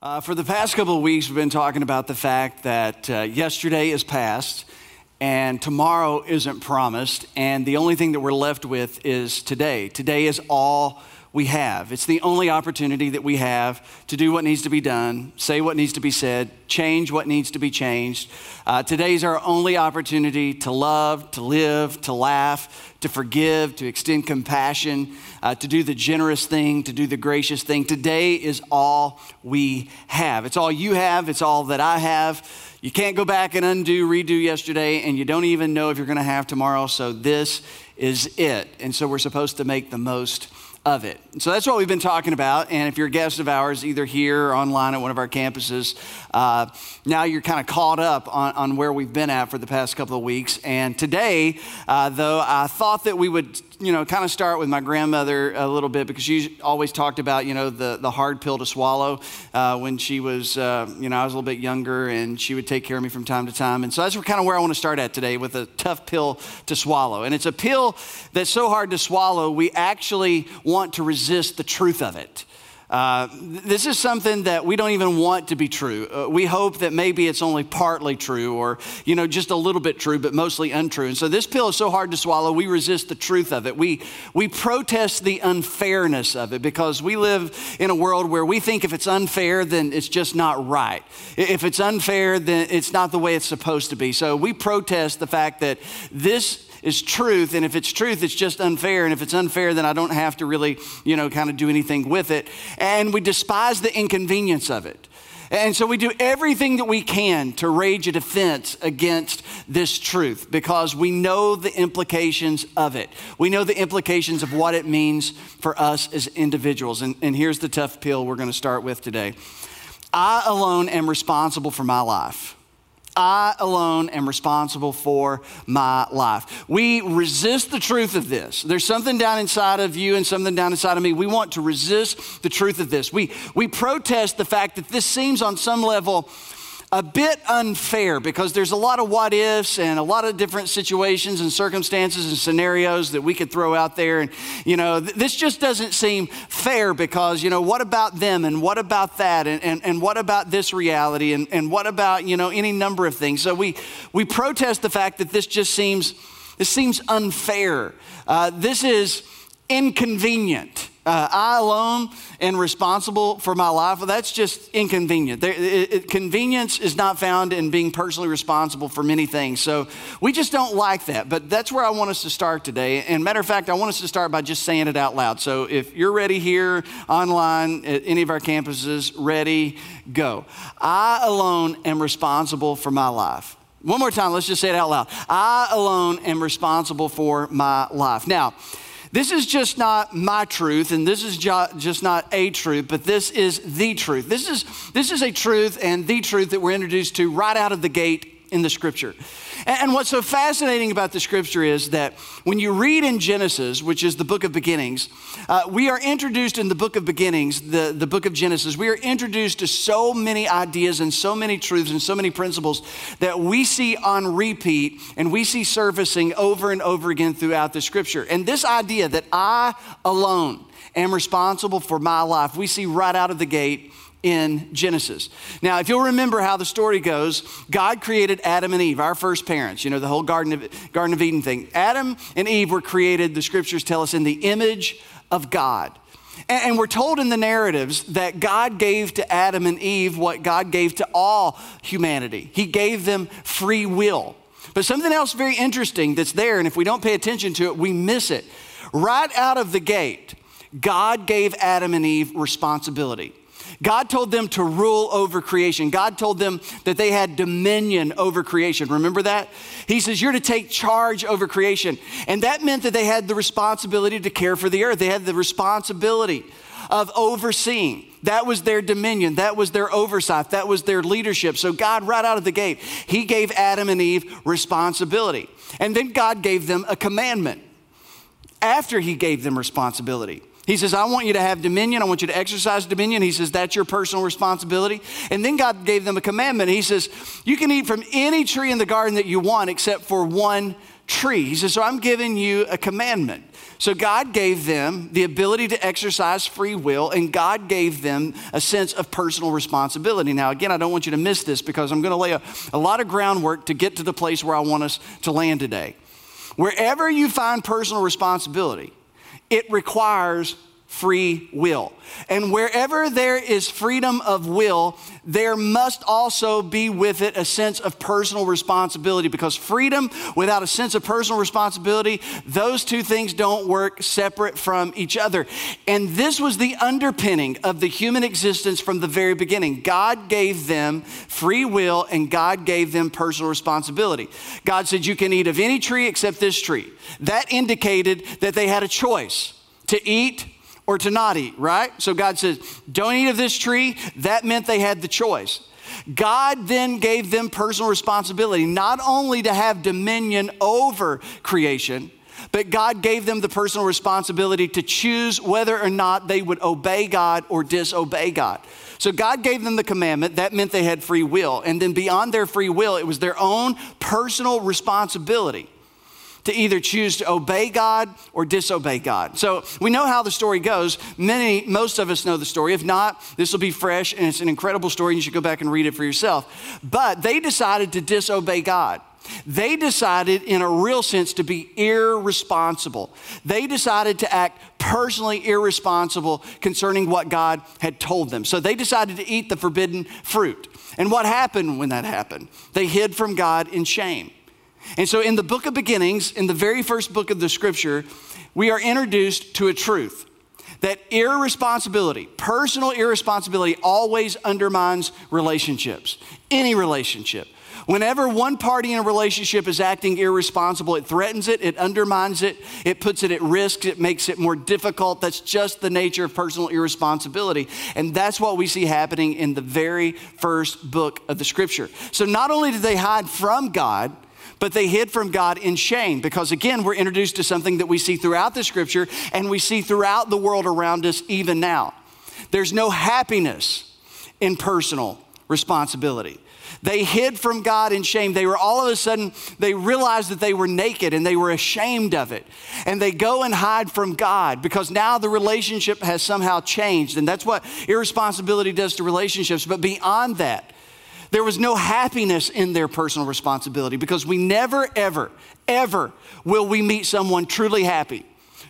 Uh, for the past couple of weeks, we've been talking about the fact that uh, yesterday is past and tomorrow isn't promised, and the only thing that we're left with is today. Today is all we have. It's the only opportunity that we have to do what needs to be done, say what needs to be said, change what needs to be changed. Uh, today's our only opportunity to love, to live, to laugh, to forgive, to extend compassion, uh, to do the generous thing, to do the gracious thing. Today is all we have. It's all you have, it's all that I have. You can't go back and undo, redo yesterday, and you don't even know if you're going to have tomorrow. So this is it. And so we're supposed to make the most of it. So that's what we've been talking about. And if you're a guest of ours, either here or online at one of our campuses, uh, now you're kind of caught up on, on, where we've been at for the past couple of weeks. And today, uh, though, I thought that we would, you know, kind of start with my grandmother a little bit because she always talked about, you know, the, the hard pill to swallow uh, when she was, uh, you know, I was a little bit younger and she would take care of me from time to time. And so that's kind of where I want to start at today with a tough pill to swallow. And it's a pill that's so hard to swallow, we actually want to resist the truth of it. Uh, this is something that we don't even want to be true. Uh, we hope that maybe it's only partly true or, you know, just a little bit true, but mostly untrue. And so this pill is so hard to swallow, we resist the truth of it. We, we protest the unfairness of it because we live in a world where we think if it's unfair, then it's just not right. If it's unfair, then it's not the way it's supposed to be. So we protest the fact that this is truth. And if it's truth, it's just unfair. And if it's unfair, then I don't have to really, you know, kind of do anything with it. And we despise the inconvenience of it. And so we do everything that we can to rage a defense against this truth because we know the implications of it. We know the implications of what it means for us as individuals. And, and here's the tough pill we're going to start with today I alone am responsible for my life. I alone am responsible for my life. We resist the truth of this. There's something down inside of you and something down inside of me. We want to resist the truth of this. We, we protest the fact that this seems on some level a bit unfair because there's a lot of what ifs and a lot of different situations and circumstances and scenarios that we could throw out there. And, you know, th- this just doesn't seem fair because, you know, what about them and what about that and, and, and what about this reality and, and what about, you know, any number of things. So we, we protest the fact that this just seems, this seems unfair. Uh, this is inconvenient. Uh, I alone am responsible for my life. That's just inconvenient. There, it, it, convenience is not found in being personally responsible for many things. So we just don't like that. But that's where I want us to start today. And matter of fact, I want us to start by just saying it out loud. So if you're ready here, online, at any of our campuses, ready, go. I alone am responsible for my life. One more time, let's just say it out loud. I alone am responsible for my life. Now, this is just not my truth, and this is just not a truth, but this is the truth. This is, this is a truth and the truth that we're introduced to right out of the gate in the scripture. And what's so fascinating about the scripture is that when you read in Genesis, which is the book of beginnings, uh, we are introduced in the book of beginnings, the, the book of Genesis, we are introduced to so many ideas and so many truths and so many principles that we see on repeat and we see surfacing over and over again throughout the scripture. And this idea that I alone am responsible for my life, we see right out of the gate in Genesis. Now, if you'll remember how the story goes, God created Adam and Eve, our first parents, you know, the whole Garden of, Garden of Eden thing. Adam and Eve were created, the scriptures tell us, in the image of God. And, and we're told in the narratives that God gave to Adam and Eve what God gave to all humanity He gave them free will. But something else very interesting that's there, and if we don't pay attention to it, we miss it. Right out of the gate, God gave Adam and Eve responsibility. God told them to rule over creation. God told them that they had dominion over creation. Remember that? He says, You're to take charge over creation. And that meant that they had the responsibility to care for the earth, they had the responsibility of overseeing. That was their dominion. That was their oversight. That was their leadership. So, God, right out of the gate, He gave Adam and Eve responsibility. And then God gave them a commandment after He gave them responsibility. He says, I want you to have dominion. I want you to exercise dominion. He says, that's your personal responsibility. And then God gave them a commandment. He says, you can eat from any tree in the garden that you want except for one tree. He says, So I'm giving you a commandment. So God gave them the ability to exercise free will, and God gave them a sense of personal responsibility. Now, again, I don't want you to miss this because I'm going to lay a, a lot of groundwork to get to the place where I want us to land today. Wherever you find personal responsibility, it requires free will. And wherever there is freedom of will, there must also be with it a sense of personal responsibility because freedom without a sense of personal responsibility, those two things don't work separate from each other. And this was the underpinning of the human existence from the very beginning. God gave them free will and God gave them personal responsibility. God said, You can eat of any tree except this tree. That indicated that they had a choice to eat or to not eat, right? So God says, don't eat of this tree. That meant they had the choice. God then gave them personal responsibility, not only to have dominion over creation, but God gave them the personal responsibility to choose whether or not they would obey God or disobey God. So God gave them the commandment. That meant they had free will. And then beyond their free will, it was their own personal responsibility to either choose to obey God or disobey God. So we know how the story goes. Many, most of us know the story. If not, this will be fresh and it's an incredible story. You should go back and read it for yourself. But they decided to disobey God. They decided, in a real sense, to be irresponsible. They decided to act personally irresponsible concerning what God had told them. So they decided to eat the forbidden fruit. And what happened when that happened? They hid from God in shame. And so, in the book of beginnings, in the very first book of the scripture, we are introduced to a truth that irresponsibility, personal irresponsibility, always undermines relationships, any relationship. Whenever one party in a relationship is acting irresponsible, it threatens it, it undermines it, it puts it at risk, it makes it more difficult. That's just the nature of personal irresponsibility. And that's what we see happening in the very first book of the scripture. So not only did they hide from God, but they hid from God in shame because, again, we're introduced to something that we see throughout the scripture and we see throughout the world around us even now. There's no happiness in personal responsibility. They hid from God in shame. They were all of a sudden, they realized that they were naked and they were ashamed of it. And they go and hide from God because now the relationship has somehow changed. And that's what irresponsibility does to relationships. But beyond that, there was no happiness in their personal responsibility because we never, ever, ever will we meet someone truly happy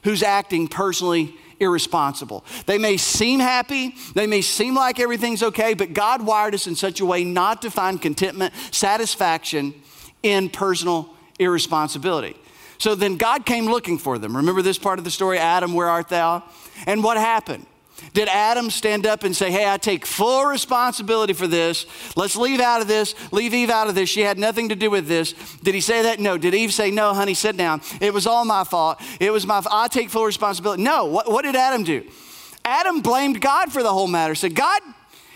who's acting personally irresponsible. They may seem happy, they may seem like everything's okay, but God wired us in such a way not to find contentment, satisfaction in personal irresponsibility. So then God came looking for them. Remember this part of the story Adam, where art thou? And what happened? Did Adam stand up and say, Hey, I take full responsibility for this. Let's leave out of this, leave Eve out of this. She had nothing to do with this. Did he say that? No. Did Eve say, No, honey, sit down. It was all my fault. It was my I take full responsibility. No. What, what did Adam do? Adam blamed God for the whole matter. Said, God,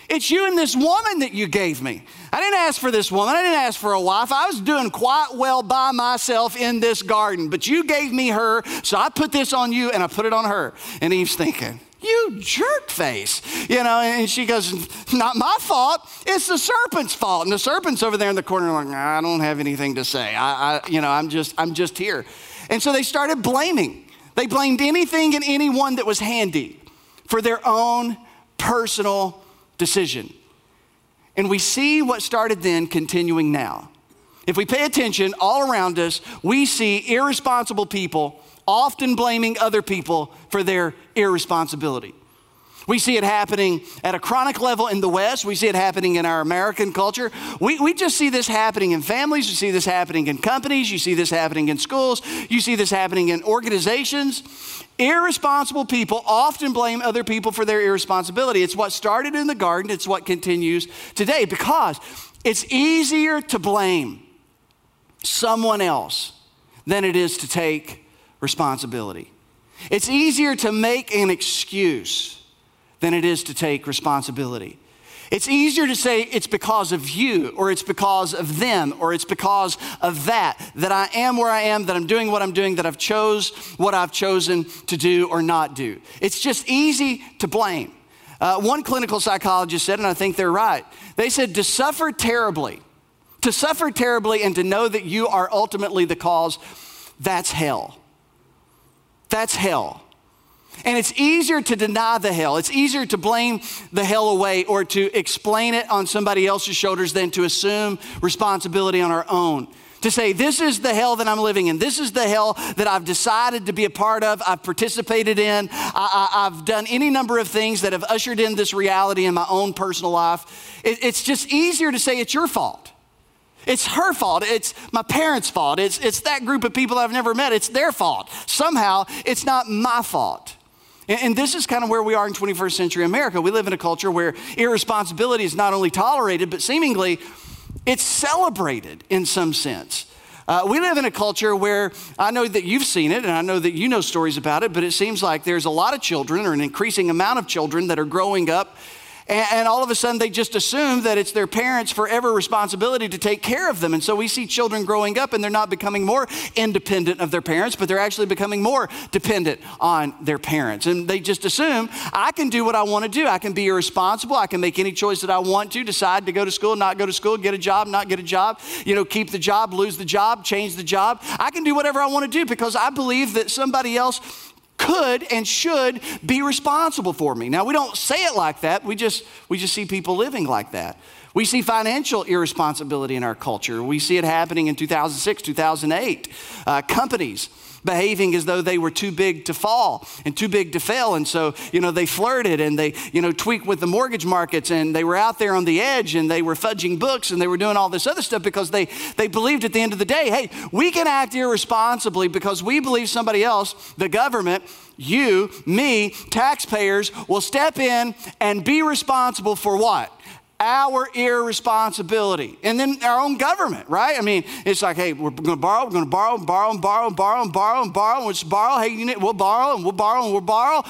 it's you and this woman that you gave me. I didn't ask for this woman. I didn't ask for a wife. I was doing quite well by myself in this garden, but you gave me her, so I put this on you and I put it on her. And Eve's thinking, you jerk face. You know, and she goes, Not my fault. It's the serpent's fault. And the serpent's over there in the corner, like, I don't have anything to say. I, I, you know, I'm just, I'm just here. And so they started blaming. They blamed anything and anyone that was handy for their own personal decision. And we see what started then continuing now. If we pay attention all around us, we see irresponsible people often blaming other people for their irresponsibility. We see it happening at a chronic level in the West. We see it happening in our American culture. We, we just see this happening in families. You see this happening in companies. You see this happening in schools. You see this happening in organizations. Irresponsible people often blame other people for their irresponsibility. It's what started in the garden, it's what continues today because it's easier to blame someone else than it is to take responsibility. It's easier to make an excuse than it is to take responsibility. It's easier to say it's because of you, or it's because of them, or it's because of that, that I am where I am, that I'm doing what I'm doing, that I've chose what I've chosen to do or not do. It's just easy to blame. Uh, one clinical psychologist said, and I think they're right, they said to suffer terribly, to suffer terribly and to know that you are ultimately the cause that's hell. That's hell. And it's easier to deny the hell. It's easier to blame the hell away or to explain it on somebody else's shoulders than to assume responsibility on our own. To say, this is the hell that I'm living in. This is the hell that I've decided to be a part of. I've participated in. I, have done any number of things that have ushered in this reality in my own personal life. It, it's just easier to say it's your fault. It's her fault. It's my parents' fault. It's, it's that group of people I've never met. It's their fault. Somehow, it's not my fault. And, this is kind of where we are in 21st century America. We live in a culture where irresponsibility is not only tolerated, but seemingly it's celebrated in some sense. Uh, we live in a culture where I know that you've seen it and I know that you know stories about it, but it seems like there's a lot of children or an increasing amount of children that are growing up and, and, all of a sudden, they just assume that it's their parents' forever responsibility to take care of them. And so we see children growing up and they're not becoming more independent of their parents, but they're actually becoming more dependent on their parents. And they just assume, I can do what I want to do. I can be irresponsible. I can make any choice that I want to, decide to go to school, not go to school, get a job, not get a job, you know, keep the job, lose the job, change the job. I can do whatever I want to do because I believe that somebody else could and should be responsible for me. Now we don't say it like that. We just we just see people living like that. We see financial irresponsibility in our culture. We see it happening in 2006, 2008. Uh, companies behaving as though they were too big to fall and too big to fail. And so, you know, they flirted and they, you know, tweaked with the mortgage markets and they were out there on the edge and they were fudging books and they were doing all this other stuff because they, they believed at the end of the day, hey, we can act irresponsibly because we believe somebody else, the government, you, me, taxpayers, will step in and be responsible for what? Our irresponsibility. And then our own government, right? I mean, it's like, hey, we're going to borrow, we're going to borrow and borrow and borrow and borrow and borrow and borrow and we'll borrow. Hey, you need, we'll borrow and we'll borrow and we'll borrow.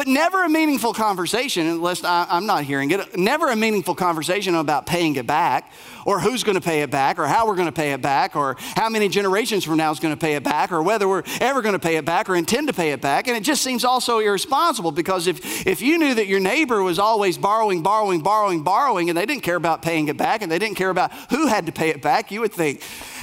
But never a meaningful conversation, unless I, I'm not hearing it, never a meaningful conversation about paying it back or who's going to pay it back or how we're going to pay it back or how many generations from now is going to pay it back or whether we're ever going to pay it back or intend to pay it back. And it just seems also irresponsible because if, if you knew that your neighbor was always borrowing, borrowing, borrowing, borrowing, and they didn't care about paying it back and they didn't care about who had to pay it back, you would think,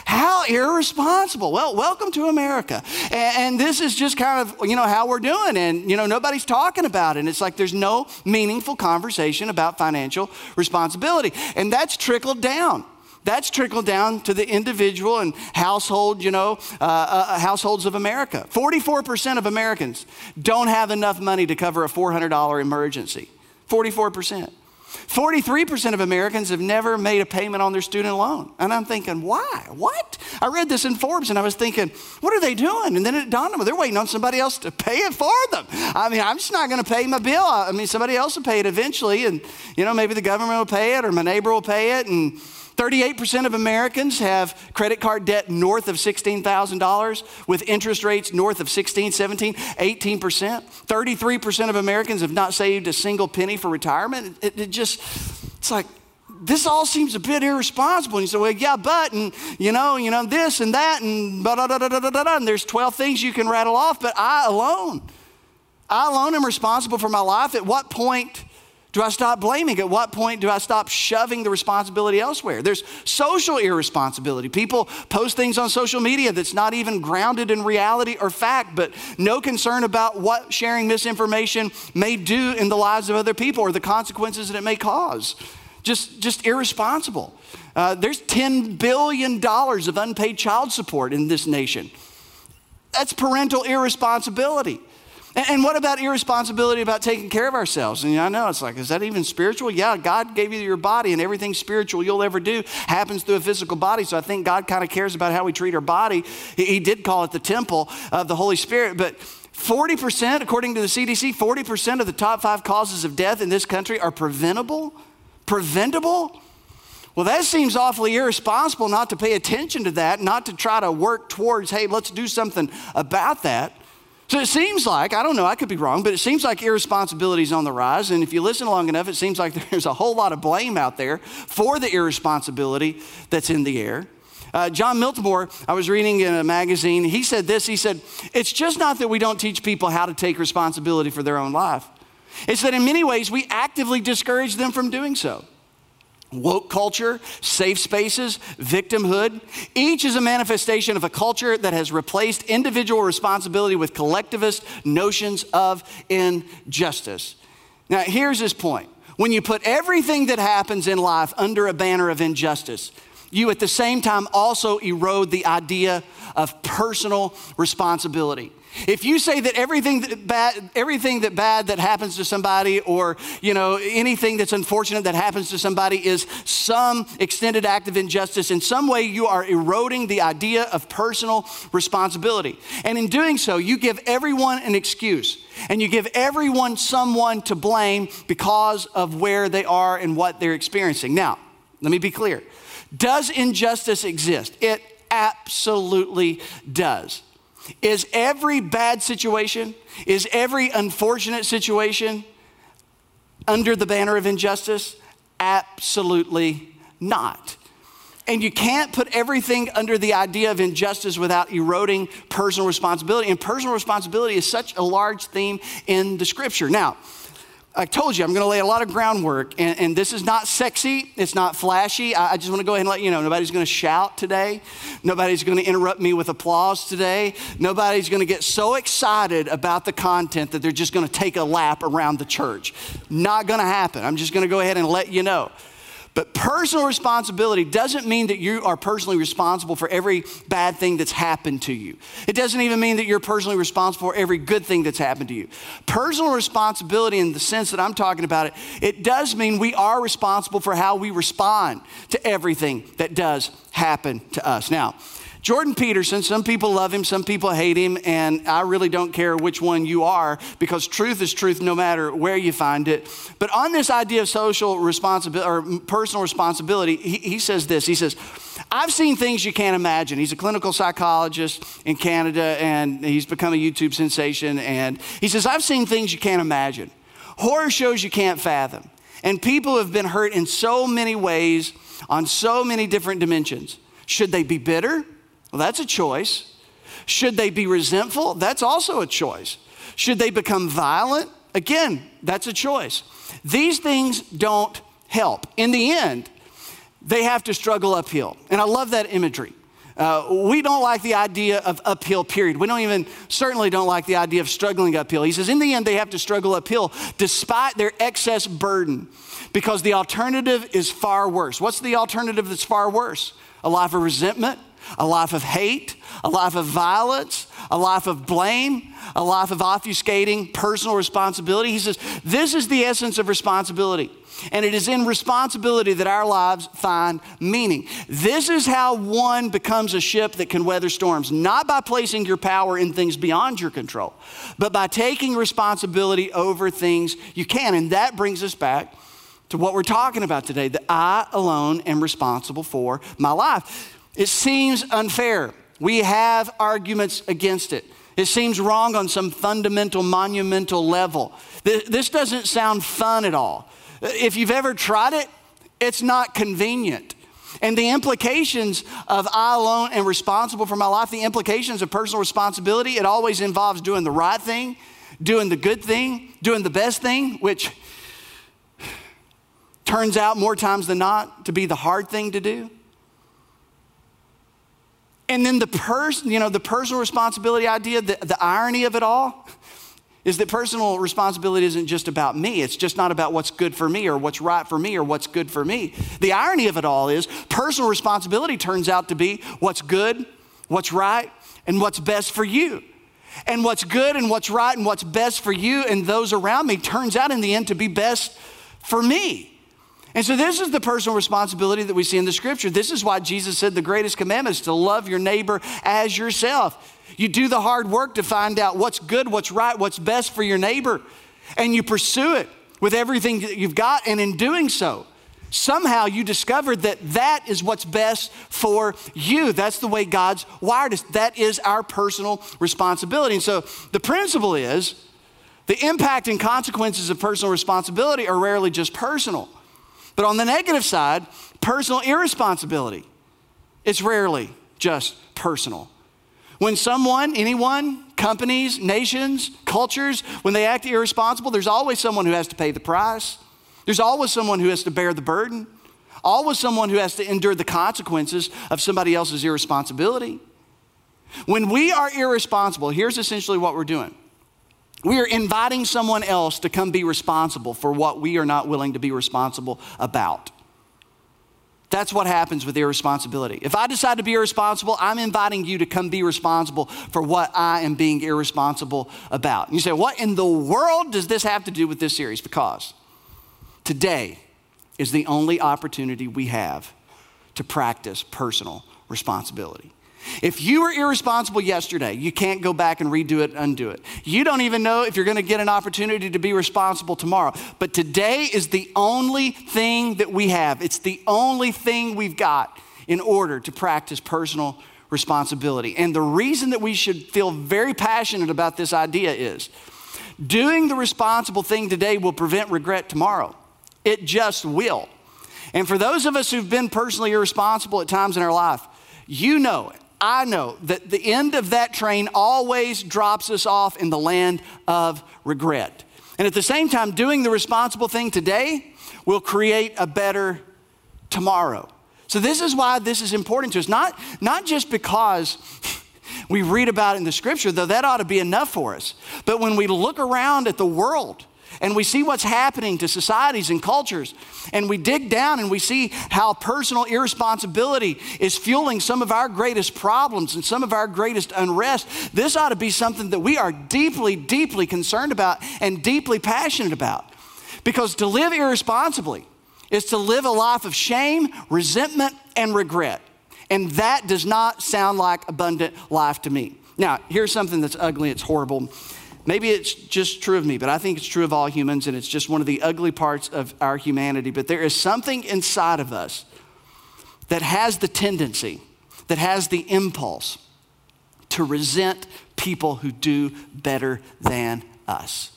how irresponsible. Well, welcome to America. And, and, this is just kind of, you know, how we're doing. And, you know, nobody's talking about it. And it's like there's no meaningful conversation about financial responsibility. And that's trickled down. That's trickled down to the individual and household, you know, uh, uh, households of America. 44% of Americans don't have enough money to cover a $400 emergency. 44%. 43% of Americans have never made a payment on their student loan. And I'm thinking, why? What? I read this in Forbes and I was thinking, what are they doing? And then it dawned on me, they're waiting on somebody else to pay it for them. I mean, I'm just not going to pay my bill. I mean, somebody else will pay it eventually. And, you know, maybe the government will pay it or my neighbor will pay it. And 38% of Americans have credit card debt north of $16,000 with interest rates north of 16, 17, 18%. 33% of Americans have not saved a single penny for retirement. It, it just, it's like, this all seems a bit irresponsible. And you say, well, yeah, but, and you know, you know, this and that, and da da da da da da, and there's 12 things you can rattle off, but I alone, I alone am responsible for my life. At what point do I stop blaming? At what point do I stop shoving the responsibility elsewhere? There's social irresponsibility. People post things on social media that's not even grounded in reality or fact, but no concern about what sharing misinformation may do in the lives of other people or the consequences that it may cause. Just, just irresponsible. Uh, there's $10 billion of unpaid child support in this nation. That's parental irresponsibility. And, what about irresponsibility about taking care of ourselves? And I know it's like, is that even spiritual? Yeah, God gave you your body, and everything spiritual you'll ever do happens through a physical body. So I think God kind of cares about how we treat our body. He, did call it the temple of the Holy Spirit, but 40%, according to the CDC, 40% of the top five causes of death in this country are preventable. Preventable? Well, that seems awfully irresponsible not to pay attention to that, not to try to work towards, hey, let's do something about that. So it seems like, I don't know, I could be wrong, but it seems like irresponsibility is on the rise. And if you listen long enough, it seems like there's a whole lot of blame out there for the irresponsibility that's in the air. Uh, Jon Miltimore, I was reading in a magazine, he said this he said, It's just not that we don't teach people how to take responsibility for their own life, it's that in many ways we actively discourage them from doing so. Woke culture, safe spaces, victimhood. Each is a manifestation of a culture that has replaced individual responsibility with collectivist notions of injustice. Now, here's his point. When you put everything that happens in life under a banner of injustice, you at the same time also erode the idea of personal responsibility. If you say that everything that bad, everything that bad that happens to somebody, or you know anything that's unfortunate that happens to somebody, is some extended act of injustice, in some way you are eroding the idea of personal responsibility. And in doing so, you give everyone an excuse, and you give everyone someone to blame because of where they are and what they're experiencing. Now, let me be clear. Does injustice exist? It absolutely does. Is every bad situation, is every unfortunate situation under the banner of injustice? Absolutely not. And you can't put everything under the idea of injustice without eroding personal responsibility. And personal responsibility is such a large theme in the scripture. Now, I told you, I'm going to lay a lot of groundwork, and, and this is not sexy, it's not flashy. I, I just want to go ahead and let you know nobody's going to shout today, nobody's going to interrupt me with applause today, nobody's going to get so excited about the content that they're just going to take a lap around the church. Not going to happen. I'm just going to go ahead and let you know. But personal responsibility doesn't mean that you are personally responsible for every bad thing that's happened to you. It doesn't even mean that you're personally responsible for every good thing that's happened to you. Personal responsibility, in the sense that I'm talking about it, it does mean we are responsible for how we respond to everything that does happen to us. Now, Jordan Peterson, some people love him, some people hate him, and I really don't care which one you are because truth is truth no matter where you find it. But on this idea of social responsibility or personal responsibility, he, he says this He says, I've seen things you can't imagine. He's a clinical psychologist in Canada and he's become a YouTube sensation. And he says, I've seen things you can't imagine, horror shows you can't fathom. And people have been hurt in so many ways on so many different dimensions. Should they be bitter? Well, that's a choice. Should they be resentful? That's also a choice. Should they become violent? Again, that's a choice. These things don't help. In the end, they have to struggle uphill. And I love that imagery. Uh, we don't like the idea of uphill, period. We don't even, certainly don't like the idea of struggling uphill. He says, in the end, they have to struggle uphill despite their excess burden because the alternative is far worse. What's the alternative that's far worse? A life of resentment, a life of hate, a life of violence, a life of blame, a life of obfuscating personal responsibility. He says, This is the essence of responsibility. And it is in responsibility that our lives find meaning. This is how one becomes a ship that can weather storms, not by placing your power in things beyond your control, but by taking responsibility over things you can. And that brings us back to what we're talking about today that I alone am responsible for my life. It seems unfair. We have arguments against it. It seems wrong on some fundamental, monumental level. This doesn't sound fun at all. If you've ever tried it, it's not convenient. And the implications of I alone am responsible for my life, the implications of personal responsibility, it always involves doing the right thing, doing the good thing, doing the best thing, which turns out more times than not to be the hard thing to do. And then the person, you know, the personal responsibility idea, the, the irony of it all is that personal responsibility isn't just about me. It's just not about what's good for me or what's right for me or what's good for me. The irony of it all is personal responsibility turns out to be what's good, what's right, and what's best for you. And what's good and what's right and what's best for you and those around me turns out in the end to be best for me. And so, this is the personal responsibility that we see in the scripture. This is why Jesus said the greatest commandment is to love your neighbor as yourself. You do the hard work to find out what's good, what's right, what's best for your neighbor, and you pursue it with everything that you've got. And in doing so, somehow you discover that that is what's best for you. That's the way God's wired us. That is our personal responsibility. And so, the principle is the impact and consequences of personal responsibility are rarely just personal. But on the negative side, personal irresponsibility, it's rarely just personal. When someone, anyone, companies, nations, cultures, when they act irresponsible, there's always someone who has to pay the price. There's always someone who has to bear the burden. always someone who has to endure the consequences of somebody else's irresponsibility. When we are irresponsible, here's essentially what we're doing we are inviting someone else to come be responsible for what we are not willing to be responsible about. That's what happens with irresponsibility. If I decide to be irresponsible, I'm inviting you to come be responsible for what I am being irresponsible about. And you say, What in the world does this have to do with this series? Because today is the only opportunity we have to practice personal responsibility. If you were irresponsible yesterday, you can't go back and redo it, undo it. You don't even know if you're going to get an opportunity to be responsible tomorrow. But today is the only thing that we have. It's the only thing we've got in order to practice personal responsibility. And the reason that we should feel very passionate about this idea is doing the responsible thing today will prevent regret tomorrow. It just will. And for those of us who've been personally irresponsible at times in our life, you know it. I know that the end of that train always drops us off in the land of regret. And at the same time, doing the responsible thing today will create a better tomorrow. So, this is why this is important to us. Not, not just because we read about it in the scripture, though that ought to be enough for us, but when we look around at the world and we see what's happening to societies and cultures, and we dig down and we see how personal irresponsibility is fueling some of our greatest problems and some of our greatest unrest. This ought to be something that we are deeply, deeply concerned about and deeply passionate about. Because to live irresponsibly is to live a life of shame, resentment, and regret. And that does not sound like abundant life to me. Now, here's something that's ugly, it's horrible. Maybe it's just true of me, but I think it's true of all humans, and it's just one of the ugly parts of our humanity. But there is something inside of us that has the tendency, that has the impulse to resent people who do better than us.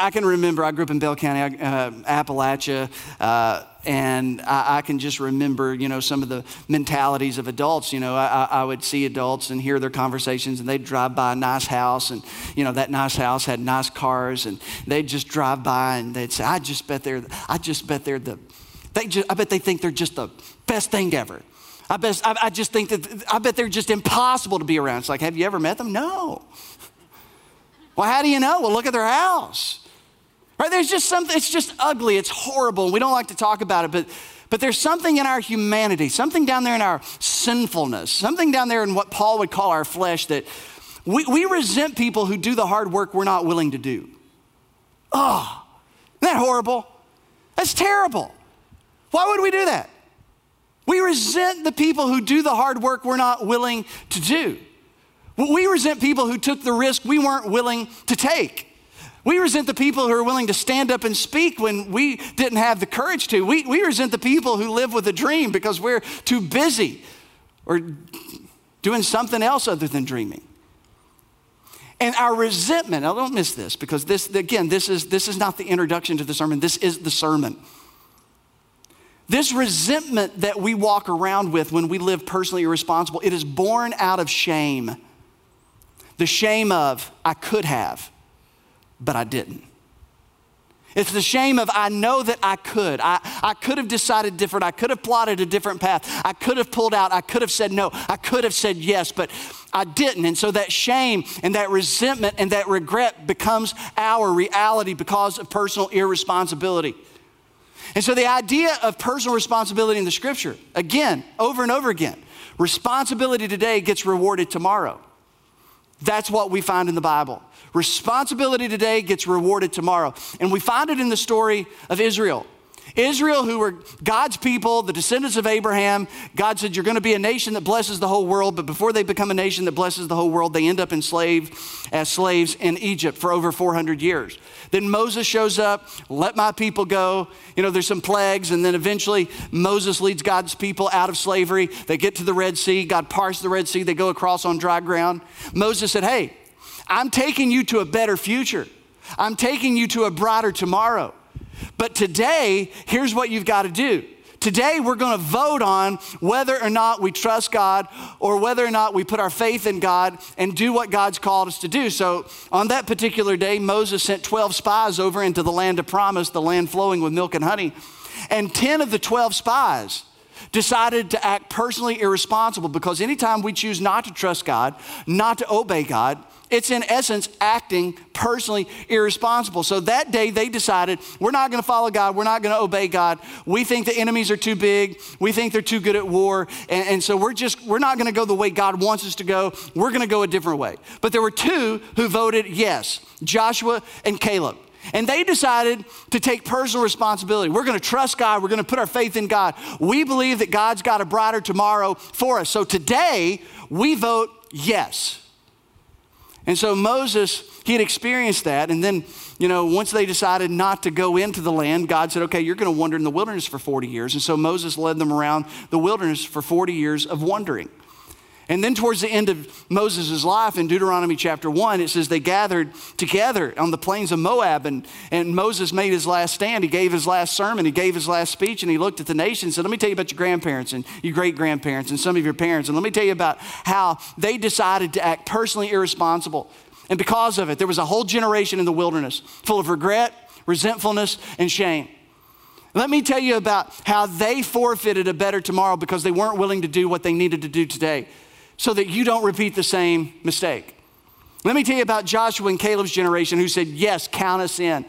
I can remember, I grew up in Bell County, uh, Appalachia, uh, and I, I, can just remember, you know, some of the mentalities of adults. You know, I, I, would see adults and hear their conversations, and they'd drive by a nice house, and, you know, that nice house had nice cars, and they'd just drive by and they'd say, I just bet they're, I just bet they're the, they just, I bet they think they're just the best thing ever. I, bet, I, I just think that, I bet they're just impossible to be around. It's like, have you ever met them? No. Well, how do you know? Well, look at their house. Right? There's just something, it's just ugly, it's horrible, we don't like to talk about it, but but there's something in our humanity, something down there in our sinfulness, something down there in what Paul would call our flesh that we, we resent people who do the hard work we're not willing to do. Oh, isn't that horrible? That's terrible. Why would we do that? We resent the people who do the hard work we're not willing to do. We resent people who took the risk we weren't willing to take. We resent the people who are willing to stand up and speak when we didn't have the courage to. We, we resent the people who live with a dream because we're too busy or doing something else other than dreaming. And our resentment, I don't miss this because this, again, this is, this is not the introduction to the sermon, this is the sermon. This resentment that we walk around with when we live personally irresponsible, it is born out of shame. The shame of, I could have but I didn't. It's the shame of I know that I could. I, I could have decided different. I could have plotted a different path. I could have pulled out. I could have said no. I could have said yes, but I didn't. And so that shame and that resentment and that regret becomes our reality because of personal irresponsibility. And so the idea of personal responsibility in the scripture, again, over and over again, responsibility today gets rewarded tomorrow. That's what we find in the Bible. Responsibility today gets rewarded tomorrow. And we find it in the story of Israel. Israel, who were God's people, the descendants of Abraham, God said, You're going to be a nation that blesses the whole world. But before they become a nation that blesses the whole world, they end up enslaved as slaves in Egypt for over 400 years. Then Moses shows up, let my people go. You know, there's some plagues, and then eventually Moses leads God's people out of slavery. They get to the Red Sea. God parts the Red Sea. They go across on dry ground. Moses said, Hey, I'm taking you to a better future. I'm taking you to a brighter tomorrow. But today, here's what you've got to do. Today, we're going to vote on whether or not we trust God or whether or not we put our faith in God and do what God's called us to do. So, on that particular day, Moses sent 12 spies over into the land of promise, the land flowing with milk and honey. And 10 of the 12 spies decided to act personally irresponsible because anytime we choose not to trust God, not to obey God, it's in essence acting personally irresponsible. So that day they decided, we're not going to follow God. We're not going to obey God. We think the enemies are too big. We think they're too good at war. And, and so we're just, we're not going to go the way God wants us to go. We're going to go a different way. But there were two who voted yes Joshua and Caleb. And they decided to take personal responsibility. We're going to trust God. We're going to put our faith in God. We believe that God's got a brighter tomorrow for us. So today, we vote yes. And so Moses, he had experienced that. And then, you know, once they decided not to go into the land, God said, okay, you're going to wander in the wilderness for 40 years. And so Moses led them around the wilderness for 40 years of wandering. And then towards the end of Moses' life in Deuteronomy chapter 1, it says they gathered together on the plains of Moab, and, and Moses made his last stand. He gave his last sermon, he gave his last speech, and he looked at the nation and said, Let me tell you about your grandparents and your great grandparents and some of your parents, and let me tell you about how they decided to act personally irresponsible. And because of it, there was a whole generation in the wilderness full of regret, resentfulness, and shame. Let me tell you about how they forfeited a better tomorrow because they weren't willing to do what they needed to do today so that you don't repeat the same mistake. Let me tell you about Joshua and Caleb's generation who said, Yes, count us in.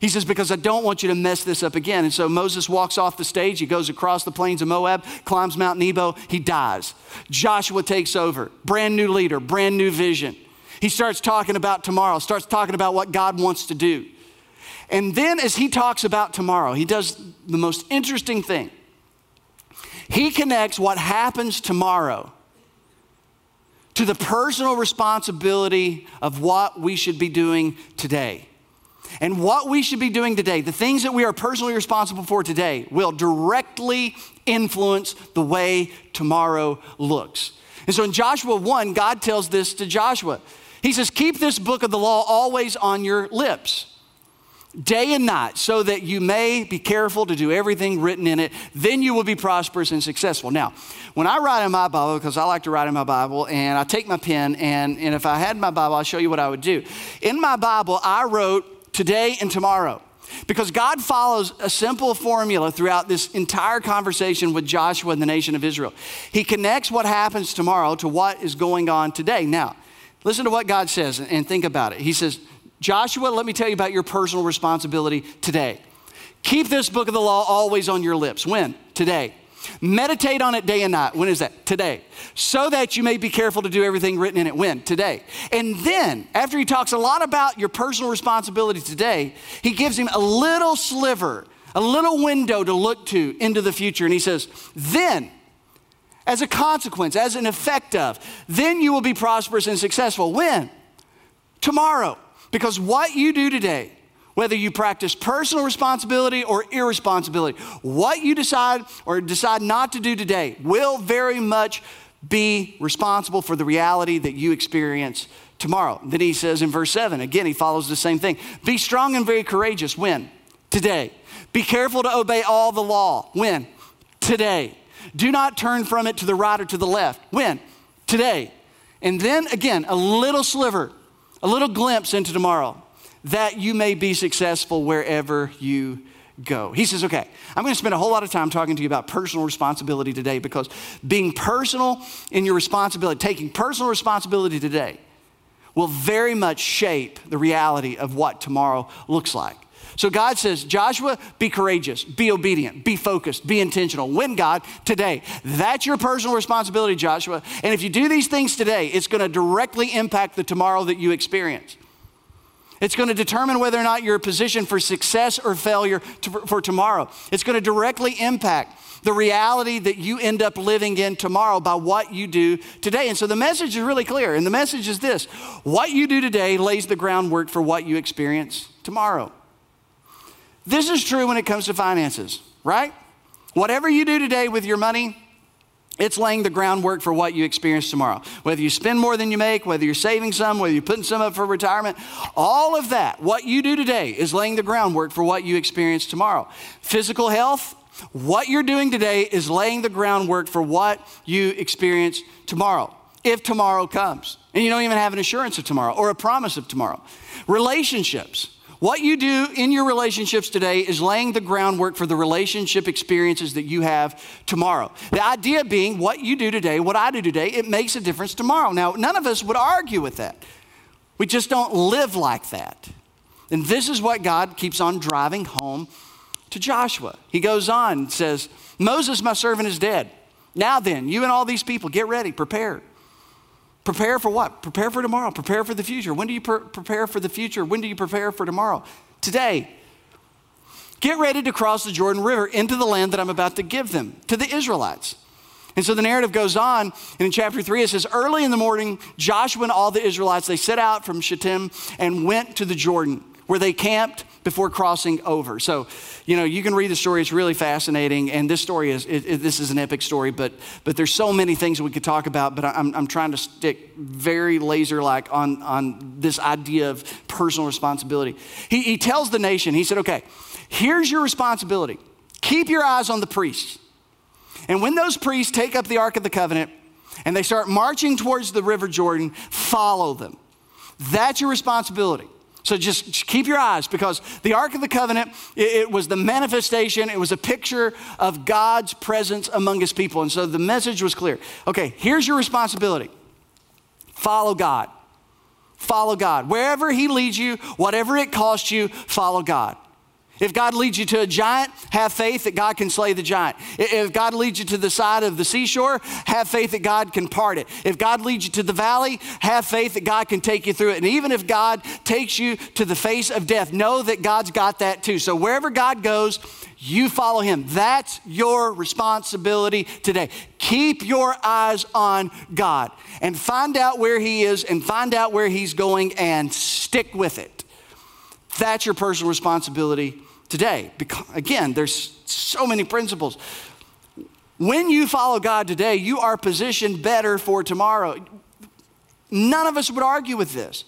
He says, Because I don't want you to mess this up again. And so Moses walks off the stage. He goes across the plains of Moab, climbs Mount Nebo. He dies. Joshua takes over. Brand new leader, brand new vision. He starts talking about tomorrow, starts talking about what God wants to do. And then as he talks about tomorrow, he does the most interesting thing. He connects what happens tomorrow to the personal responsibility of what we should be doing today. And what we should be doing today, the things that we are personally responsible for today, will directly influence the way tomorrow looks. And so in Joshua 1, God tells this to Joshua. He says, Keep this book of the law always on your lips day and night, so that you may be careful to do everything written in it. Then you will be prosperous and successful. Now, when I write in my Bible, because I like to write in my Bible, and I take my pen, and, and if I had my Bible, I'll show you what I would do. In my Bible, I wrote today and tomorrow. Because God follows a simple formula throughout this entire conversation with Joshua and the nation of Israel. He connects what happens tomorrow to what is going on today. Now, listen to what God says and think about it. He says, Joshua, let me tell you about your personal responsibility today. Keep this book of the law always on your lips. When? Today. Meditate on it day and night. When is that? Today. So that you may be careful to do everything written in it. When? Today. And then, after he talks a lot about your personal responsibility today, he gives him a little sliver, a little window to look to into the future. And he says, Then, as a consequence, as an effect of, then you will be prosperous and successful. When? Tomorrow. Because what you do today, whether you practice personal responsibility or irresponsibility, what you decide or decide not to do today will very much be responsible for the reality that you experience tomorrow. Then he says in verse 7, again, he follows the same thing Be strong and very courageous. When? Today. Be careful to obey all the law. When? Today. Do not turn from it to the right or to the left. When? Today. And then again, a little sliver a little glimpse into tomorrow that you may be successful wherever you go. He says, okay, I'm going to spend a whole lot of time talking to you about personal responsibility today because being personal in your responsibility, taking personal responsibility today, will very much shape the reality of what tomorrow looks like. So God says, Joshua, be courageous, be obedient, be focused, be intentional. Win God today. That's your personal responsibility, Joshua. And if you do these things today, it's going to directly impact the tomorrow that you experience. It's going to determine whether or not you're positioned for success or failure to, for tomorrow. It's going to directly impact the reality that you end up living in tomorrow by what you do today. And so the message is really clear. And the message is this what you do today lays the groundwork for what you experience tomorrow. This is true when it comes to finances, right? Whatever you do today with your money, it's laying the groundwork for what you experience tomorrow. Whether you spend more than you make, whether you're saving some, whether you're putting some up for retirement, all of that, what you do today is laying the groundwork for what you experience tomorrow. Physical health, what you're doing today is laying the groundwork for what you experience tomorrow, if tomorrow comes. And you don't even have an assurance of tomorrow or a promise of tomorrow. Relationships, What you do in your relationships today is laying the groundwork for the relationship experiences that you have tomorrow. The idea being what you do today, what I do today, it makes a difference tomorrow. Now, none of us would argue with that. We just don't live like that. And this is what God keeps on driving home to Joshua. He goes on and says, Moses, my servant, is dead. Now then, you and all these people, get ready, prepare. Prepare for what? Prepare for tomorrow. Prepare for the future. When do you pre- prepare for the future? When do you prepare for tomorrow? Today. Get ready to cross the Jordan River into the land that I'm about to give them, to the Israelites. And so the narrative goes on, and in chapter 3 it says, Early in the morning, Joshua and all the Israelites, they set out from Shittim and went to the Jordan, where they camped before crossing over. So, you know, you can read the story, it's really fascinating. And this story is, it, it, this is an epic story, but, but there's so many things we could talk about, but I'm, I'm trying to stick very laser like on, on this idea of personal responsibility. He, he tells the nation, he said, okay, here's your responsibility keep your eyes on the priests. And when those priests take up the Ark of the Covenant and they start marching towards the River Jordan, follow them. That's your responsibility. So just keep your eyes because the Ark of the Covenant, it, was the manifestation, it was a picture of God's presence among his people. And so the message was clear. Okay, here's your responsibility follow God. Follow God. Wherever he leads you, whatever it costs you, follow God. If God leads you to a giant, have faith that God can slay the giant. If God leads you to the side of the seashore, have faith that God can part it. If God leads you to the valley, have faith that God can take you through it. And even if God takes you to the face of death, know that God's got that too. So wherever God goes, you follow him. That's your responsibility today. Keep your eyes on God and find out where he is and find out where he's going and stick with it. That's your personal responsibility today. Because, again, there's so many principles. When you follow God today, you are positioned better for tomorrow. None of us would argue with this.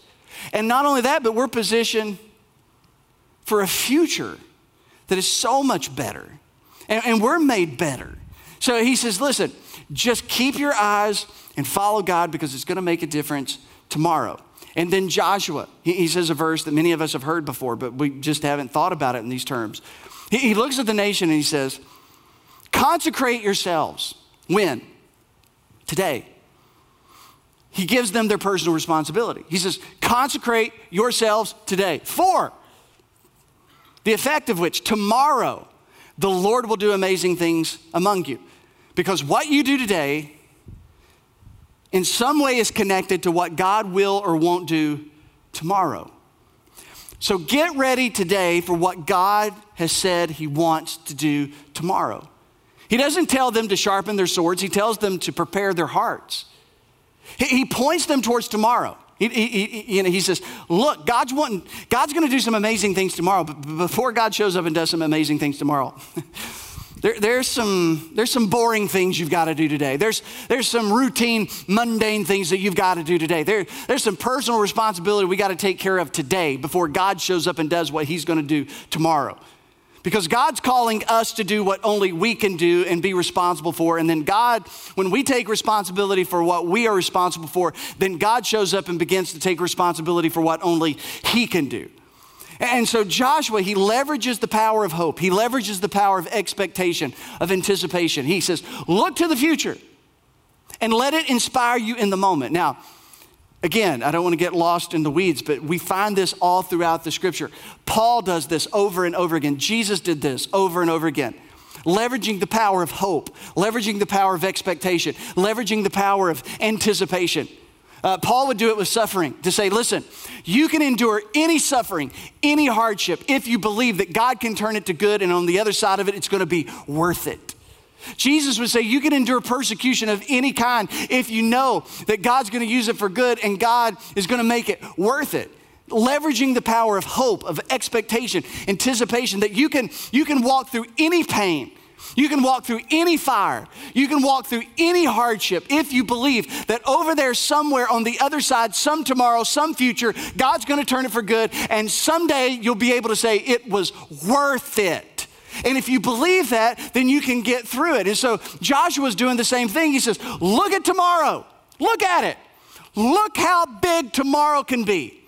And not only that, but we're positioned for a future that is so much better. And, and, we're made better. So he says, listen, just keep your eyes and follow God because it's going to make a difference tomorrow. And then Joshua, he, he, says a verse that many of us have heard before, but we just haven't thought about it in these terms. He, he looks at the nation and he says, Consecrate yourselves. When? Today. He gives them their personal responsibility. He says, Consecrate yourselves today. For the effect of which tomorrow the Lord will do amazing things among you. Because what you do today in some way is connected to what God will or won't do tomorrow. So get ready today for what God has said He wants to do tomorrow. He doesn't tell them to sharpen their swords, He tells them to prepare their hearts. He, he points them towards tomorrow. He, he, you know, he says, Look, God's, wanting, God's going to do some amazing things tomorrow, but before God shows up and does some amazing things tomorrow, There, there's, some, there's some boring things you've got to do today. There's, there's some routine, mundane things that you've got to do today. There, there's some personal responsibility we got to take care of today before God shows up and does what He's going to do tomorrow. Because God's calling us to do what only we can do and be responsible for. And then God, when we take responsibility for what we are responsible for, then God shows up and begins to take responsibility for what only He can do. And so Joshua, he leverages the power of hope. He leverages the power of expectation, of anticipation. He says, Look to the future and let it inspire you in the moment. Now, again, I don't want to get lost in the weeds, but we find this all throughout the scripture. Paul does this over and over again. Jesus did this over and over again. Leveraging the power of hope, leveraging the power of expectation, leveraging the power of anticipation. Uh, Paul would do it with suffering to say, listen, you can endure any suffering, any hardship, if you believe that God can turn it to good, and on the other side of it, it's going to be worth it. Jesus would say, You can endure persecution of any kind if you know that God's going to use it for good and God is going to make it worth it. Leveraging the power of hope, of expectation, anticipation, that you can, you can walk through any pain you can walk through any fire. You can walk through any hardship if you believe that over there, somewhere on the other side, some tomorrow, some future, God's going to turn it for good. And someday you'll be able to say, it was worth it. And if you believe that, then you can get through it. And so Joshua's doing the same thing. He says, Look at tomorrow. Look at it. Look how big tomorrow can be.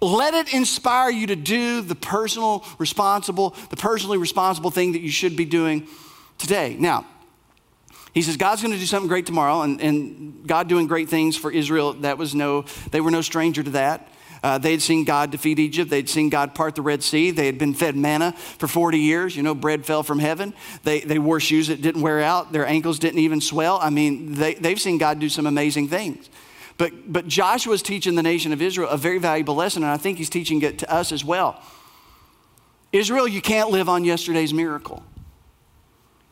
Let it inspire you to do the personal responsible, the personally responsible thing that you should be doing today. Now, he says God's going to do something great tomorrow, and, and God doing great things for Israel, that was no, they were no stranger to that. Uh, they had seen God defeat Egypt. They'd seen God part the Red Sea. They had been fed manna for 40 years. You know, bread fell from heaven. They, they wore shoes that didn't wear out. Their ankles didn't even swell. I mean, they, they've seen God do some amazing things. But, but Joshua's teaching the nation of Israel a very valuable lesson, and I think he's teaching it to us as well. Israel, you can't live on yesterday's miracle.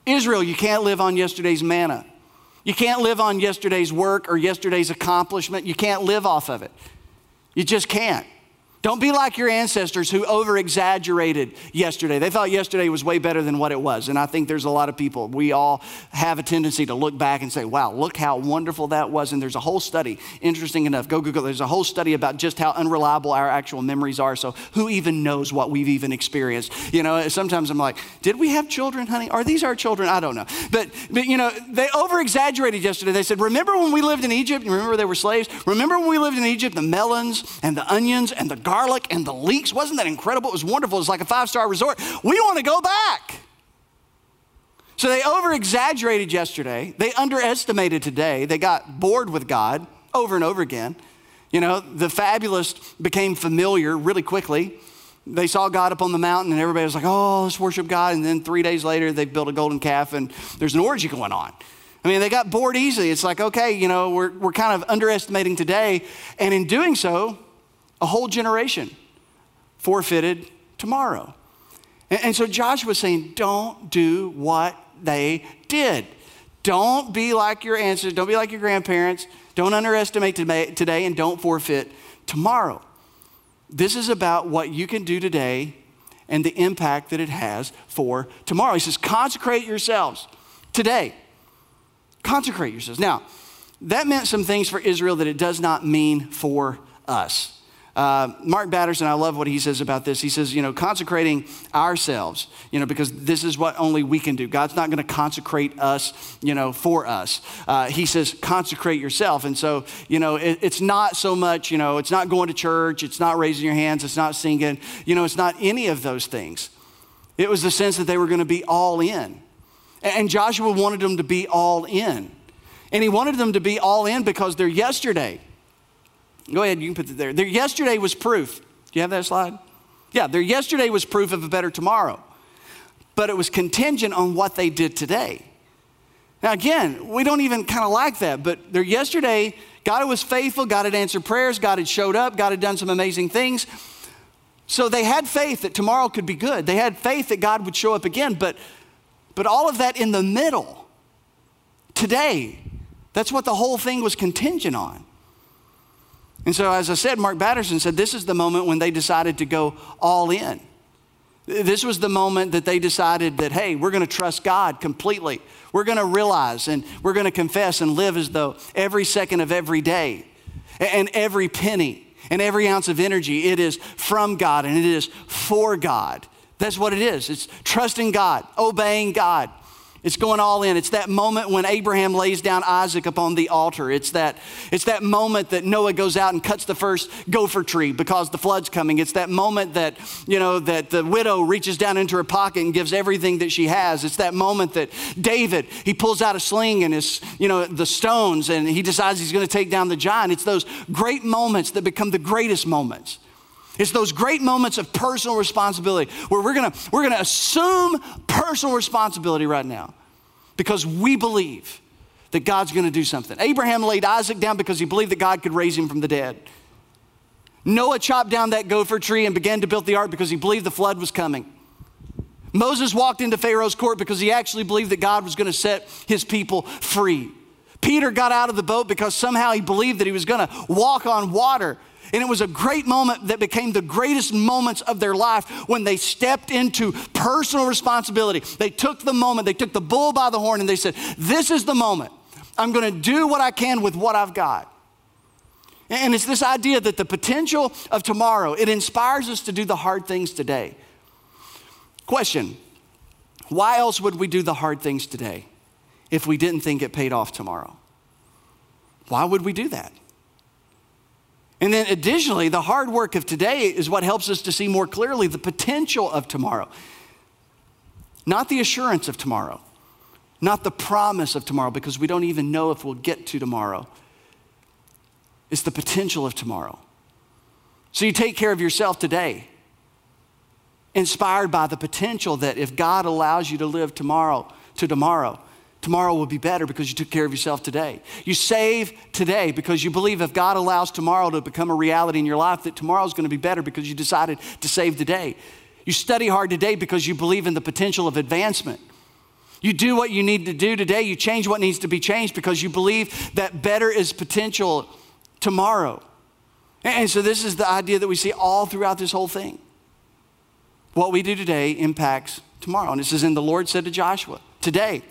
Israel, you can't live on yesterday's manna. You can't live on yesterday's work or yesterday's accomplishment. You can't live off of it. You just can't. Don't be like your ancestors who over exaggerated yesterday. They thought yesterday was way better than what it was. And I think there's a lot of people, we all have a tendency to look back and say, wow, look how wonderful that was. And there's a whole study, interesting enough, go Google, there's a whole study about just how unreliable our actual memories are. So who even knows what we've even experienced? You know, sometimes I'm like, did we have children, honey? Are these our children? I don't know. But, but you know, they over exaggerated yesterday. They said, remember when we lived in Egypt? Remember they were slaves? Remember when we lived in Egypt, the melons and the onions and the garlic and the leeks. Wasn't that incredible? It was wonderful. It was like a five star resort. We want to go back. So they over exaggerated yesterday. They underestimated today. They got bored with God over and over again. You know, the fabulous became familiar really quickly. They saw God up on the mountain, and everybody was like, oh, let's worship God. And then three days later, they built a golden calf, and there's an orgy going on. I mean, they got bored easily. It's like, okay, you know, we're, we're kind of underestimating today. And in doing so, a whole generation forfeited tomorrow. And, and so Joshua was saying, don't do what they did. Don't be like your ancestors, don't be like your grandparents, don't underestimate today, and don't forfeit tomorrow. This is about what you can do today and the impact that it has for tomorrow. He says, consecrate yourselves today. Consecrate yourselves. Now, that meant some things for Israel that it does not mean for us. Uh, Mark Batterson, I love what he says about this. He says, you know, consecrating ourselves, you know, because this is what only we can do. God's not going to consecrate us, you know, for us. Uh, he says, consecrate yourself. And so, you know, it, it's not so much, you know, it's not going to church, it's not raising your hands, it's not singing, you know, it's not any of those things. It was the sense that they were going to be all in. And Joshua wanted them to be all in. And he wanted them to be all in because they're yesterday Go ahead, you can put it there. Their yesterday was proof. Do you have that slide? Yeah, their yesterday was proof of a better tomorrow, but it was contingent on what they did today. Now, again, we don't even kind of like that, but their yesterday, God was faithful, God had answered prayers, God had showed up, God had done some amazing things. So they had faith that tomorrow could be good. They had faith that God would show up again, but, but all of that in the middle, today, that's what the whole thing was contingent on. And so, as I said, Mark Batterson said this is the moment when they decided to go all in. This was the moment that they decided that, hey, we're going to trust God completely. We're going to realize and we're going to confess and live as though every second of every day and every penny and every ounce of energy, it is from God and it is for God. That's what it is. It's trusting God, obeying God, it's going all in. It's that moment when Abraham lays down Isaac upon the altar. It's that, it's that moment that Noah goes out and cuts the first gopher tree because the flood's coming. It's that moment that, you know, that the widow reaches down into her pocket and gives everything that she has. It's that moment that David, he pulls out a sling and his, you know, the stones and he decides he's going to take down the giant. It's those great moments that become the greatest moments. It's those great moments of personal responsibility where we're gonna, we're gonna assume personal responsibility right now because we believe that God's gonna do something. Abraham laid Isaac down because he believed that God could raise him from the dead. Noah chopped down that gopher tree and began to build the ark because he believed the flood was coming. Moses walked into Pharaoh's court because he actually believed that God was gonna set his people free. Peter got out of the boat because somehow he believed that he was gonna walk on water and it was a great moment that became the greatest moments of their life when they stepped into personal responsibility. They took the moment, they took the bull by the horn, and they said, This is the moment. I'm going to do what I can with what I've got. And it's this idea that the potential of tomorrow, it inspires us to do the hard things today. Question Why else would we do the hard things today if we didn't think it paid off tomorrow? Why would we do that? And then additionally, the hard work of today is what helps us to see more clearly the potential of tomorrow, not the assurance of tomorrow, not the promise of tomorrow, because we don't even know if we'll get to tomorrow. It's the potential of tomorrow. So you take care of yourself today, inspired by the potential that if God allows you to live tomorrow to tomorrow, tomorrow will be better because you took care of yourself today. You save today because you believe if God allows tomorrow to become a reality in your life, that tomorrow is going to be better because you decided to save today. You study hard today because you believe in the potential of advancement. You do what you need to do today. You change what needs to be changed because you believe that better is potential tomorrow. And so, this is the idea that we see all throughout this whole thing. What we do today impacts tomorrow. And it says, And the Lord said to Joshua, Today,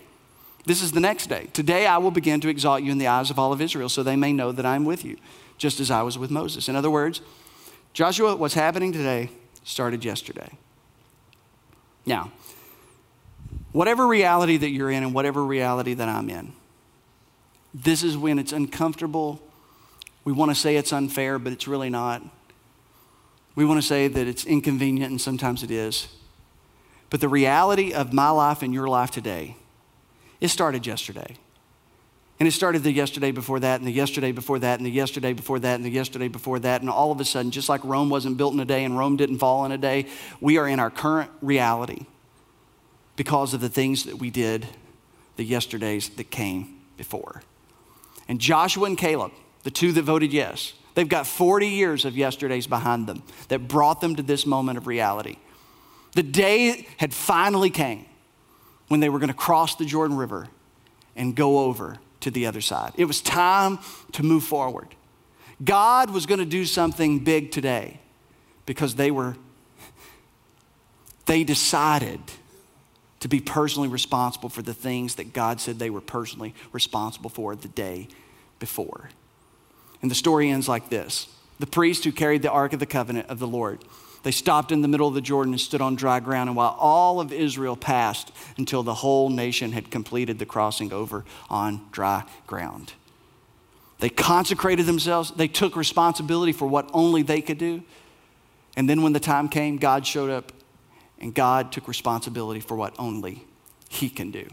this is the next day. Today I will begin to exalt you in the eyes of all of Israel so they may know that I am with you, just as I was with Moses. In other words, Joshua, what's happening today started yesterday. Now, whatever reality that you're in and whatever reality that I'm in, this is when it's uncomfortable. We want to say it's unfair, but it's really not. We want to say that it's inconvenient, and sometimes it is. But the reality of my life and your life today it started yesterday. And it started the yesterday before that, and the yesterday before that, and the yesterday before that, and the yesterday before that. And all of a sudden, just like Rome wasn't built in a day and Rome didn't fall in a day, we are in our current reality because of the things that we did the yesterdays that came before. And Joshua and Caleb, the two that voted yes, they've got 40 years of yesterdays behind them that brought them to this moment of reality. The day had finally came when they were going to cross the Jordan River and go over to the other side. It was time to move forward. God was going to do something big today because they were, they decided to be personally responsible for the things that God said they were personally responsible for the day before. And the story ends like this The priest who carried the Ark of the Covenant of the Lord they stopped in the middle of the Jordan and stood on dry ground, and while all of Israel passed until the whole nation had completed the crossing over on dry ground. They consecrated themselves, they took responsibility for what only they could do. And then when the time came, God showed up and God took responsibility for what only He can do.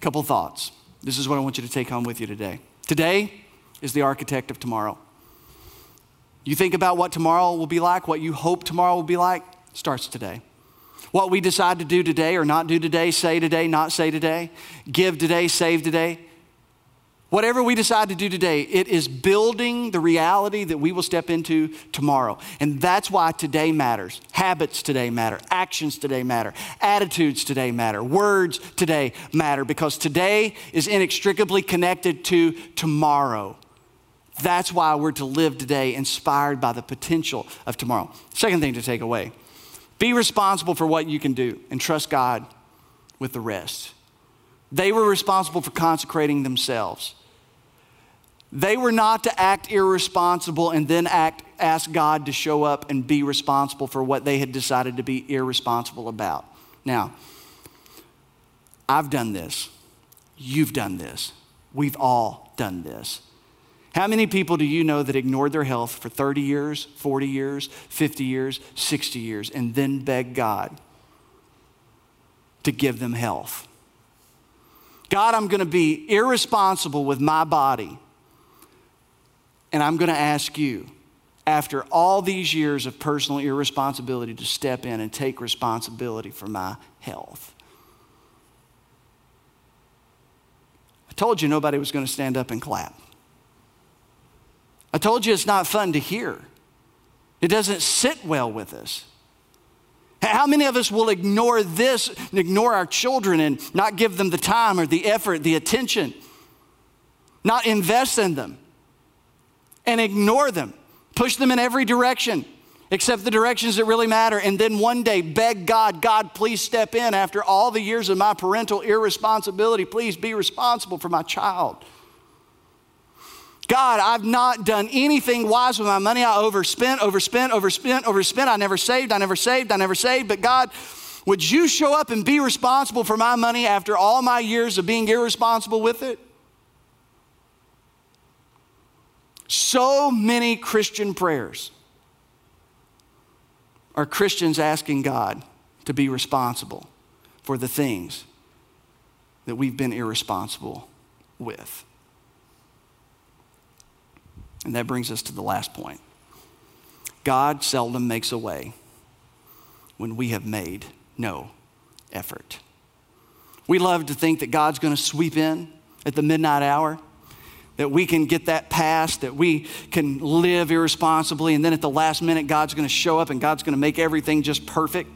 Couple thoughts. This is what I want you to take home with you today. Today is the architect of tomorrow. You think about what tomorrow will be like, what you hope tomorrow will be like, starts today. What we decide to do today or not do today, say today, not say today, give today, save today. Whatever we decide to do today, it is building the reality that we will step into tomorrow. And that's why today matters. Habits today matter. Actions today matter. Attitudes today matter. Words today matter because today is inextricably connected to tomorrow. That's why we're to live today inspired by the potential of tomorrow. Second thing to take away be responsible for what you can do and trust God with the rest. They were responsible for consecrating themselves. They were not to act irresponsible and then act, ask God to show up and be responsible for what they had decided to be irresponsible about. Now, I've done this. You've done this. We've all done this. How many people do you know that ignored their health for 30 years, 40 years, 50 years, 60 years, and then begged God to give them health? God, I'm going to be irresponsible with my body, and I'm going to ask you, after all these years of personal irresponsibility, to step in and take responsibility for my health. I told you nobody was going to stand up and clap. I told you it's not fun to hear. It doesn't sit well with us. How many of us will ignore this and ignore our children and not give them the time or the effort, the attention, not invest in them, and ignore them, push them in every direction except the directions that really matter, and then one day beg God, God, please step in after all the years of my parental irresponsibility. Please be responsible for my child. God, I've not done anything wise with my money. I overspent, overspent, overspent, overspent. I never saved, I never saved, I never saved. But God, would you show up and be responsible for my money after all my years of being irresponsible with it? So many Christian prayers are Christians asking God to be responsible for the things that we've been irresponsible with. And that brings us to the last point God seldom makes a way when we have made no effort. We love to think that God's going to sweep in at the midnight hour, that we can get that past, that we can live irresponsibly, and then at the last minute, God's going to show up and God's going to make everything just perfect,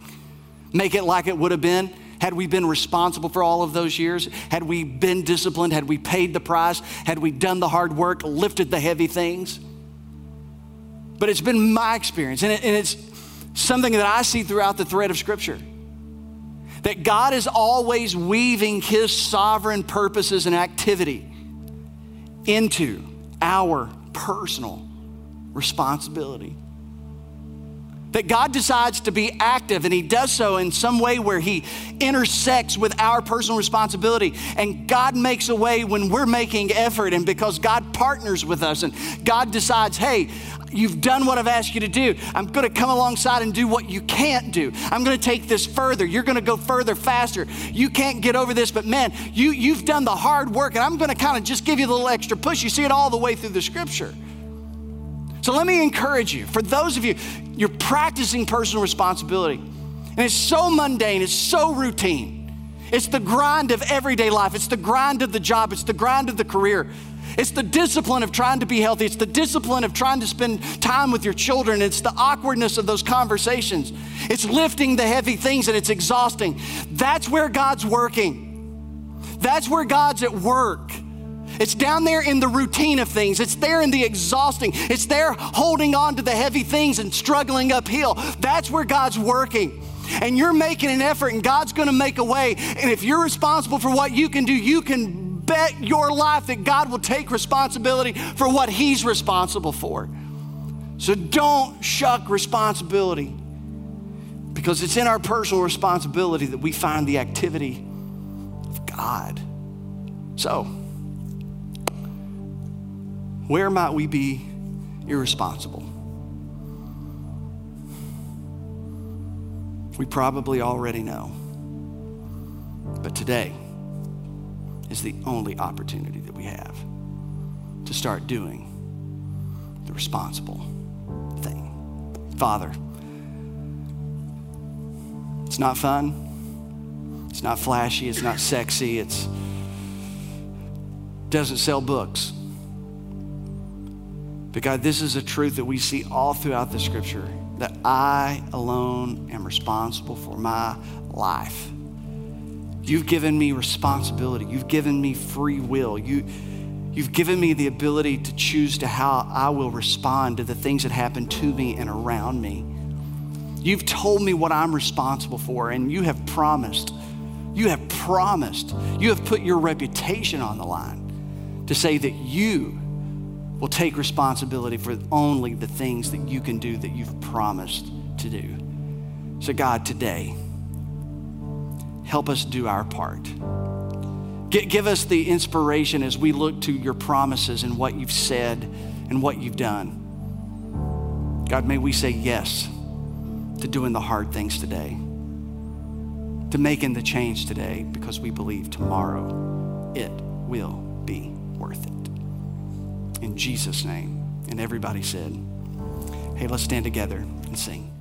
make it like it would have been. Had we been responsible for all of those years? Had we been disciplined? Had we paid the price? Had we done the hard work, lifted the heavy things? But it's been my experience, and, it, and it's something that I see throughout the thread of Scripture that God is always weaving His sovereign purposes and activity into our personal responsibility that God decides to be active and He does so in some way where He intersects with our personal responsibility. And God makes a way when we're making effort, and because God partners with us and God decides, hey, You've done what I've asked you to do. I'm going to come alongside and do what you can't do. I'm going to take this further. You're going to go further, faster. You can't get over this, but man, you, you've done the hard work, and I'm going to kind of just give you a little extra push. You see it all the way through the scripture. So let me encourage you. For those of you, you're practicing personal responsibility, and it's so mundane, it's so routine. It's the grind of everyday life, it's the grind of the job, it's the grind of the career. It's the discipline of trying to be healthy. It's the discipline of trying to spend time with your children. It's the awkwardness of those conversations. It's lifting the heavy things and it's exhausting. That's where God's working. That's where God's at work. It's down there in the routine of things. It's there in the exhausting. It's there holding on to the heavy things and struggling uphill. That's where God's working. And you're making an effort, and God's going to make a way. And if you're responsible for what you can do, you can bet your life that God will take responsibility for what He's responsible for. So don't shuck responsibility because it's in our personal responsibility that we find the activity of God. So, where might we be irresponsible? We probably already know. But today is the only opportunity that we have to start doing the responsible thing. Father, it's not fun. It's not flashy. It's not sexy. It's doesn't sell books. But God, this is a truth that we see all throughout the scripture that I alone am responsible for my life. You've given me responsibility. You've given me free will. You, you've given me the ability to choose to how I will respond to the things that happen to me and around me. You've told me what I'm responsible for, and you have promised. You have promised. You have put your reputation on the line to say that you will take responsibility for only the things that you can do that you've promised to do. So, God, today, help us do our part. Give us the inspiration as we look to your promises and what you've said and what you've done. God, may we say yes to doing the hard things today, to making the change today, because we believe tomorrow it will be worth it in Jesus' name. And everybody said, hey, let's stand together and sing.